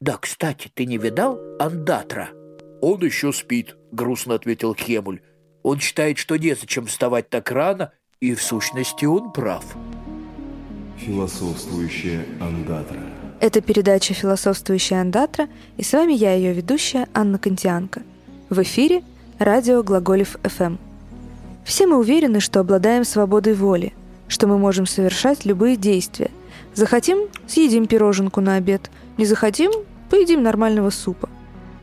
Да, кстати, ты не видал Андатра? Он еще спит, грустно ответил Хемуль. Он считает, что незачем вставать так рано, и в сущности он прав. Философствующая Андатра. Это передача «Философствующая Андатра», и с вами я, ее ведущая, Анна Контианко. В эфире радио Глаголев ФМ. Все мы уверены, что обладаем свободой воли, что мы можем совершать любые действия. Захотим – съедим пироженку на обед, не захотим – поедим нормального супа.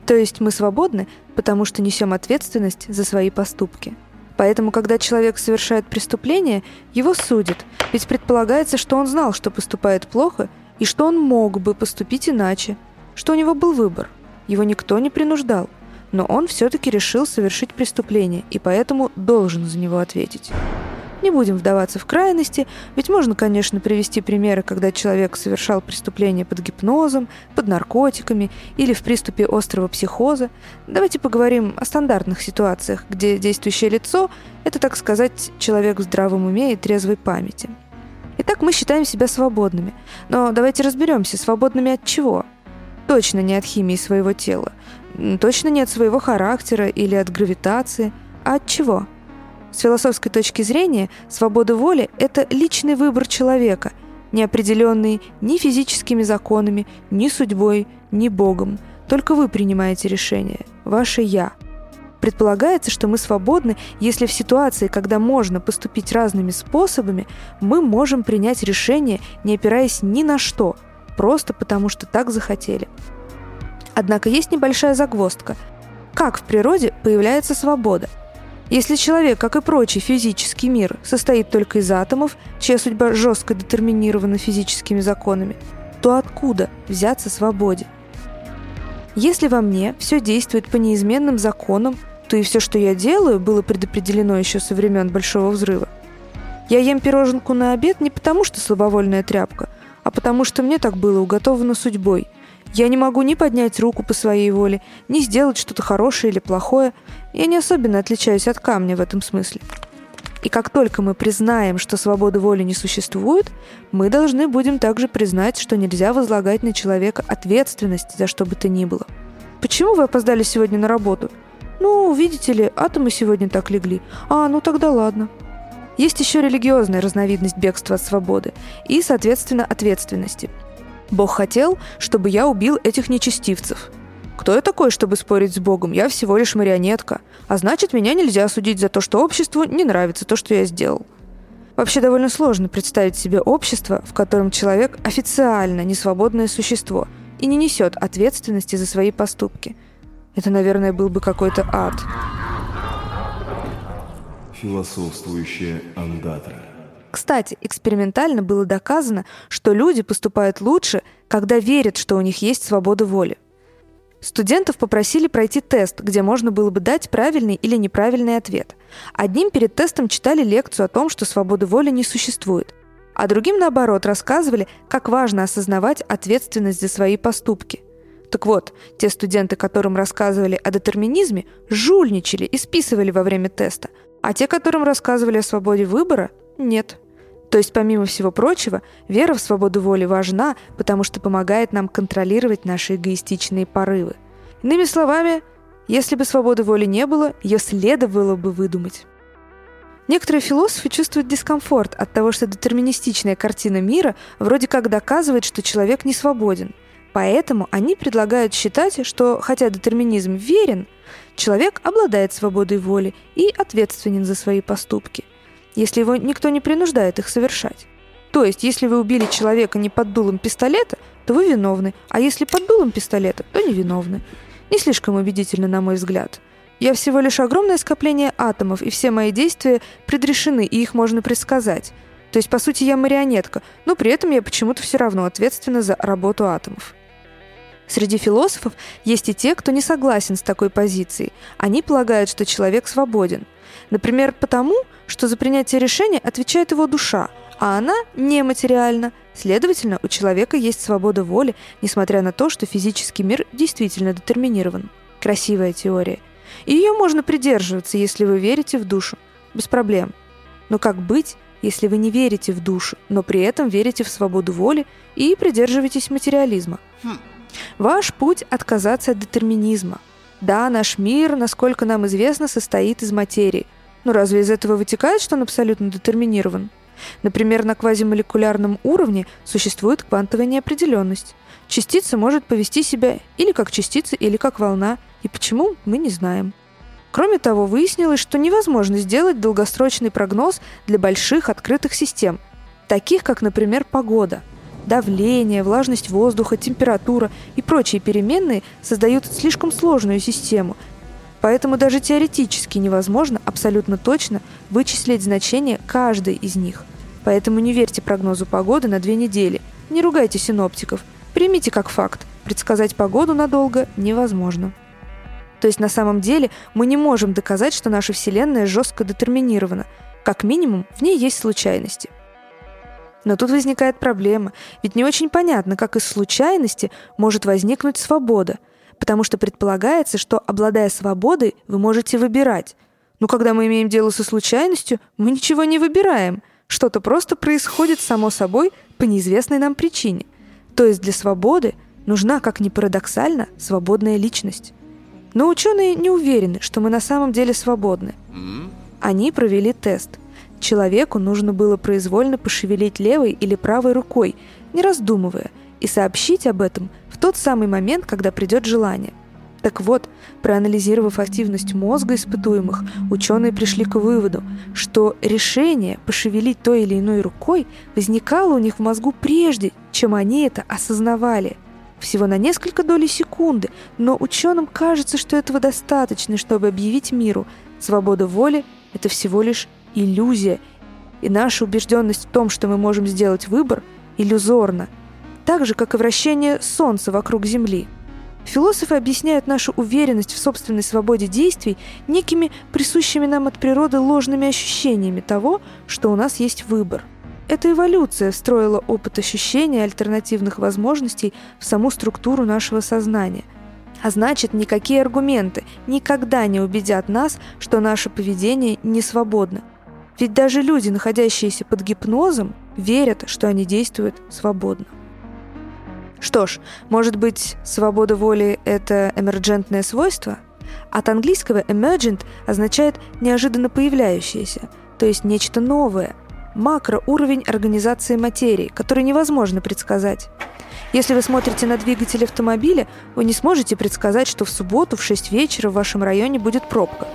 То есть мы свободны, потому что несем ответственность за свои поступки – Поэтому, когда человек совершает преступление, его судят, ведь предполагается, что он знал, что поступает плохо, и что он мог бы поступить иначе, что у него был выбор. Его никто не принуждал, но он все-таки решил совершить преступление, и поэтому должен за него ответить. Не будем вдаваться в крайности, ведь можно, конечно, привести примеры, когда человек совершал преступление под гипнозом, под наркотиками или в приступе острого психоза. Давайте поговорим о стандартных ситуациях, где действующее лицо – это, так сказать, человек в здравом уме и трезвой памяти. Итак, мы считаем себя свободными. Но давайте разберемся, свободными от чего? Точно не от химии своего тела, точно не от своего характера или от гравитации, а от чего – с философской точки зрения, свобода воли – это личный выбор человека, не определенный ни физическими законами, ни судьбой, ни Богом. Только вы принимаете решение, ваше «я». Предполагается, что мы свободны, если в ситуации, когда можно поступить разными способами, мы можем принять решение, не опираясь ни на что, просто потому что так захотели. Однако есть небольшая загвоздка. Как в природе появляется свобода – если человек, как и прочий физический мир, состоит только из атомов, чья судьба жестко детерминирована физическими законами, то откуда взяться свободе? Если во мне все действует по неизменным законам, то и все, что я делаю, было предопределено еще со времен Большого Взрыва. Я ем пироженку на обед не потому, что слабовольная тряпка, а потому что мне так было уготовано судьбой – я не могу ни поднять руку по своей воле, ни сделать что-то хорошее или плохое. Я не особенно отличаюсь от камня в этом смысле. И как только мы признаем, что свободы воли не существует, мы должны будем также признать, что нельзя возлагать на человека ответственность за что бы то ни было. Почему вы опоздали сегодня на работу? Ну, видите ли, атомы сегодня так легли. А, ну тогда ладно. Есть еще религиозная разновидность бегства от свободы и, соответственно, ответственности – Бог хотел, чтобы я убил этих нечестивцев. Кто я такой, чтобы спорить с Богом? Я всего лишь марионетка. А значит, меня нельзя судить за то, что обществу не нравится то, что я сделал. Вообще довольно сложно представить себе общество, в котором человек официально несвободное существо и не несет ответственности за свои поступки. Это, наверное, был бы какой-то ад. Философствующая андатра. Кстати, экспериментально было доказано, что люди поступают лучше, когда верят, что у них есть свобода воли. Студентов попросили пройти тест, где можно было бы дать правильный или неправильный ответ. Одним перед тестом читали лекцию о том, что свободы воли не существует, а другим, наоборот, рассказывали, как важно осознавать ответственность за свои поступки. Так вот, те студенты, которым рассказывали о детерминизме, жульничали и списывали во время теста, а те, которым рассказывали о свободе выбора, нет. То есть, помимо всего прочего, вера в свободу воли важна, потому что помогает нам контролировать наши эгоистичные порывы. Иными словами, если бы свободы воли не было, ее следовало бы выдумать. Некоторые философы чувствуют дискомфорт от того, что детерминистичная картина мира вроде как доказывает, что человек не свободен. Поэтому они предлагают считать, что хотя детерминизм верен, человек обладает свободой воли и ответственен за свои поступки – если его никто не принуждает их совершать. То есть, если вы убили человека не под дулом пистолета, то вы виновны, а если под дулом пистолета, то невиновны. Не слишком убедительно, на мой взгляд. Я всего лишь огромное скопление атомов, и все мои действия предрешены, и их можно предсказать. То есть, по сути, я марионетка, но при этом я почему-то все равно ответственна за работу атомов. Среди философов есть и те, кто не согласен с такой позицией. Они полагают, что человек свободен. Например, потому, что за принятие решения отвечает его душа, а она нематериальна. Следовательно, у человека есть свобода воли, несмотря на то, что физический мир действительно детерминирован. Красивая теория. И ее можно придерживаться, если вы верите в душу. Без проблем. Но как быть, если вы не верите в душу, но при этом верите в свободу воли и придерживаетесь материализма? Хм, Ваш путь – отказаться от детерминизма. Да, наш мир, насколько нам известно, состоит из материи. Но разве из этого вытекает, что он абсолютно детерминирован? Например, на квазимолекулярном уровне существует квантовая неопределенность. Частица может повести себя или как частица, или как волна, и почему, мы не знаем. Кроме того, выяснилось, что невозможно сделать долгосрочный прогноз для больших открытых систем, таких как, например, погода. Давление, влажность воздуха, температура и прочие переменные создают слишком сложную систему, поэтому даже теоретически невозможно абсолютно точно вычислить значение каждой из них. Поэтому не верьте прогнозу погоды на две недели, не ругайте синоптиков, примите как факт, предсказать погоду надолго невозможно. То есть на самом деле мы не можем доказать, что наша Вселенная жестко детерминирована. Как минимум, в ней есть случайности. Но тут возникает проблема, ведь не очень понятно, как из случайности может возникнуть свобода, потому что предполагается, что, обладая свободой, вы можете выбирать. Но когда мы имеем дело со случайностью, мы ничего не выбираем. Что-то просто происходит само собой по неизвестной нам причине. То есть для свободы нужна, как ни парадоксально, свободная личность. Но ученые не уверены, что мы на самом деле свободны. Они провели тест. Человеку нужно было произвольно пошевелить левой или правой рукой, не раздумывая, и сообщить об этом в тот самый момент, когда придет желание. Так вот, проанализировав активность мозга испытуемых, ученые пришли к выводу, что решение пошевелить той или иной рукой возникало у них в мозгу прежде, чем они это осознавали – всего на несколько долей секунды, но ученым кажется, что этого достаточно, чтобы объявить миру, свобода воли — это всего лишь иллюзия, и наша убежденность в том, что мы можем сделать выбор, иллюзорна, так же, как и вращение Солнца вокруг Земли. Философы объясняют нашу уверенность в собственной свободе действий некими присущими нам от природы ложными ощущениями того, что у нас есть выбор — эта эволюция встроила опыт ощущения альтернативных возможностей в саму структуру нашего сознания. А значит, никакие аргументы никогда не убедят нас, что наше поведение не свободно. Ведь даже люди, находящиеся под гипнозом, верят, что они действуют свободно. Что ж, может быть, свобода воли – это эмерджентное свойство? От английского emergent означает неожиданно появляющееся, то есть нечто новое – макроуровень организации материи, который невозможно предсказать. Если вы смотрите на двигатель автомобиля, вы не сможете предсказать, что в субботу в 6 вечера в вашем районе будет пробка.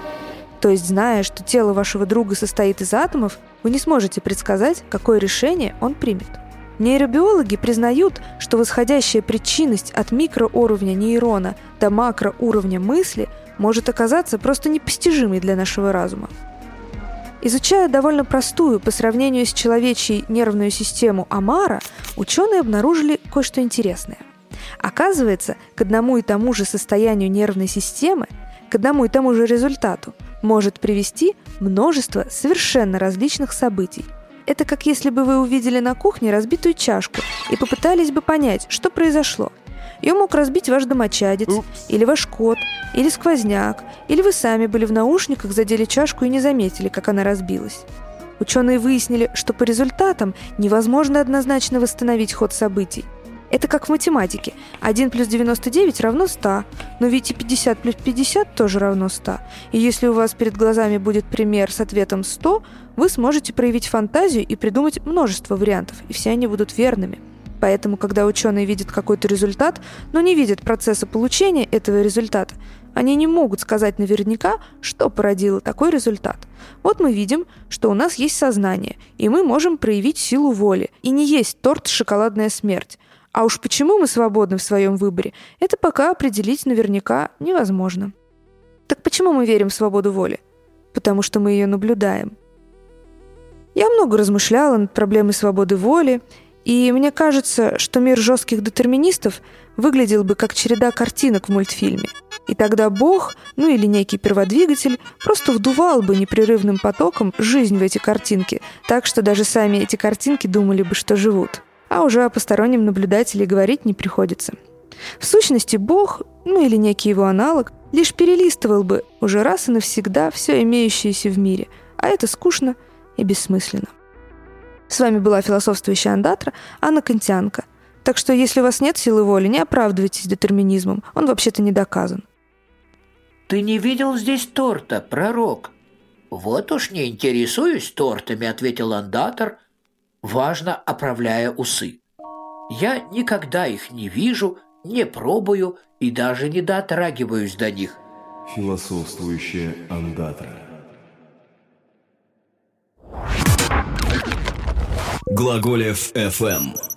То есть, зная, что тело вашего друга состоит из атомов, вы не сможете предсказать, какое решение он примет. Нейробиологи признают, что восходящая причинность от микроуровня нейрона до макроуровня мысли может оказаться просто непостижимой для нашего разума. Изучая довольно простую по сравнению с человечьей нервную систему Амара, ученые обнаружили кое-что интересное. Оказывается, к одному и тому же состоянию нервной системы, к одному и тому же результату может привести множество совершенно различных событий. Это как если бы вы увидели на кухне разбитую чашку и попытались бы понять, что произошло – ее мог разбить ваш домочадец, Упс. или ваш кот, или сквозняк, или вы сами были в наушниках, задели чашку и не заметили, как она разбилась. Ученые выяснили, что по результатам невозможно однозначно восстановить ход событий. Это как в математике. 1 плюс 99 равно 100, но ведь и 50 плюс 50 тоже равно 100. И если у вас перед глазами будет пример с ответом 100, вы сможете проявить фантазию и придумать множество вариантов, и все они будут верными – Поэтому, когда ученые видят какой-то результат, но не видят процесса получения этого результата, они не могут сказать наверняка, что породило такой результат. Вот мы видим, что у нас есть сознание, и мы можем проявить силу воли, и не есть торт «шоколадная смерть». А уж почему мы свободны в своем выборе, это пока определить наверняка невозможно. Так почему мы верим в свободу воли? Потому что мы ее наблюдаем. Я много размышляла над проблемой свободы воли и мне кажется, что мир жестких детерминистов выглядел бы как череда картинок в мультфильме. И тогда Бог, ну или некий перводвигатель, просто вдувал бы непрерывным потоком жизнь в эти картинки, так что даже сами эти картинки думали бы, что живут. А уже о постороннем наблюдателе говорить не приходится. В сущности, Бог, ну или некий его аналог, лишь перелистывал бы уже раз и навсегда все имеющееся в мире, а это скучно и бессмысленно. С вами была философствующая андатра Анна Контянка. Так что если у вас нет силы воли, не оправдывайтесь детерминизмом, он вообще-то не доказан. Ты не видел здесь торта, пророк? Вот уж не интересуюсь тортами, ответил андатор, важно оправляя усы. Я никогда их не вижу, не пробую и даже не дотрагиваюсь до них. Философствующая андатра. Глаголев FM.